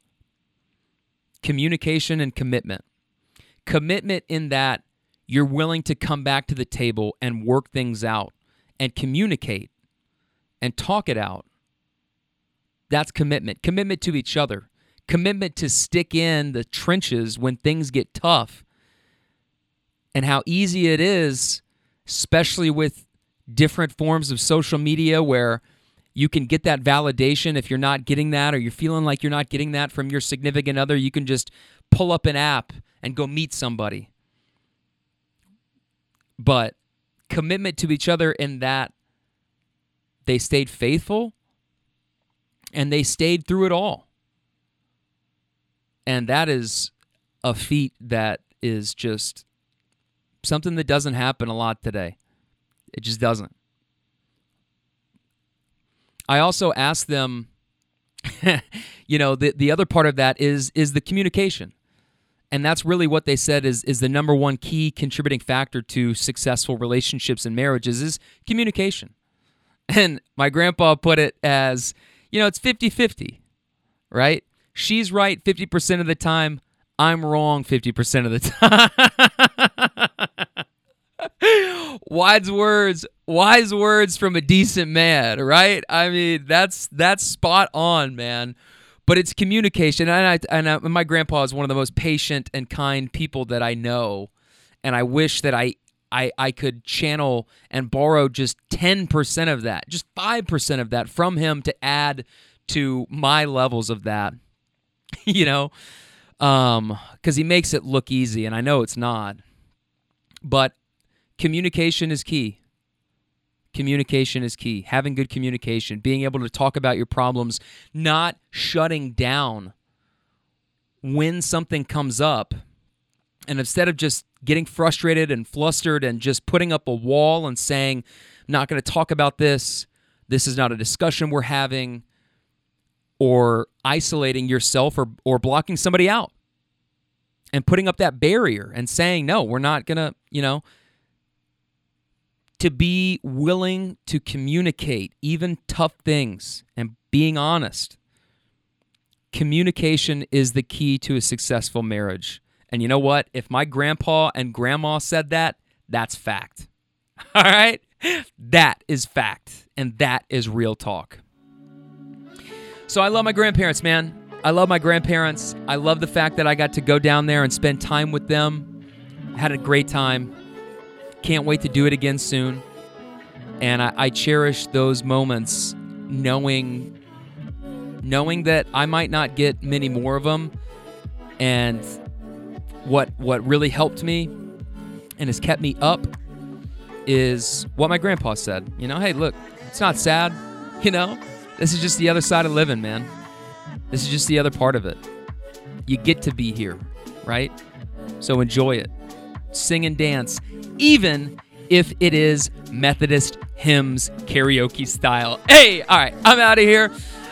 Communication and commitment. Commitment in that you're willing to come back to the table and work things out and communicate and talk it out that's commitment. Commitment to each other. Commitment to stick in the trenches when things get tough. And how easy it is, especially with different forms of social media where You can get that validation if you're not getting that or you're feeling like you're not getting that from your significant other. You can just pull up an app and go meet somebody. But commitment to each other in that they stayed faithful and they stayed through it all. And that is a feat that is just something that doesn't happen a lot today. It just doesn't. I also asked them, <laughs> you know, the, the other part of that is is the communication. And that's really what they said is is the number one key contributing factor to successful relationships and marriages is communication. <laughs> And my grandpa put it as, you know, it's 50-50, right? She's right 50% of the time, I'm wrong 50% of the <laughs> time. Wise words, wise words from a decent man, right? I mean, that's that's spot on, man. But it's communication, and I, and, I, my grandpa is one of the most patient and kind people that I know, and I wish that I I, I could channel and borrow just 10% of that, just 5% of that from him to add to my levels of that. <laughs> you know, um, because he makes it look easy, and I know it's not. But communication is key. Communication is key. Having good communication, being able to talk about your problems, not shutting down when something comes up. And instead of just getting frustrated and flustered and just putting up a wall and saying, I'm not going to talk about this, this is not a discussion we're having, or isolating yourself or, or blocking somebody out and putting up that barrier and saying, no, we're not going to, you know, to be willing to communicate even tough things and being honest. Communication is the key to a successful marriage. And you know what? If my grandpa and grandma said that, that's fact. <laughs> All right? That is fact. And that is real talk. So I love my grandparents, man. I love my grandparents. I love the fact that I got to go down there and spend time with them. Had a great time. Can't wait to do it again soon. And I, I cherish those moments knowing knowing that I might not get many more of them. And what what really helped me and has kept me up is what my grandpa said. You know, hey, look, it's not sad. <laughs> You know, this is just the other side of living, man. This is just the other part of it. You get to be here, right? So enjoy it sing and dance, even if it is Methodist hymns karaoke style. Hey, all right, I'm out of here.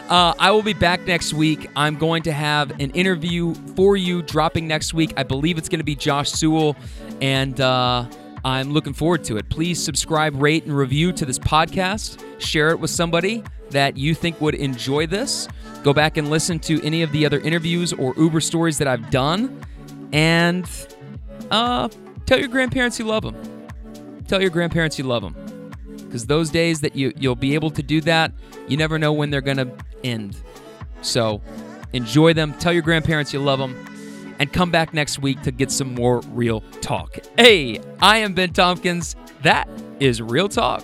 Uh, I will be back next week. I'm going to have an interview for you dropping next week. I believe it's going to be Josh Sewell, and uh, I'm looking forward to it. Please subscribe, rate, and review to this podcast. Share it with somebody that you think would enjoy this. Go back and listen to any of the other interviews or Uber stories that I've done. And uh, Tell your grandparents you love them. Tell your grandparents you love them. Because those days that you, you'll be able to do that, you never know when they're going to end. So enjoy them. Tell your grandparents you love them. And come back next week to get some more real talk. Hey, I am Ben Tompkins. That is Real Talk.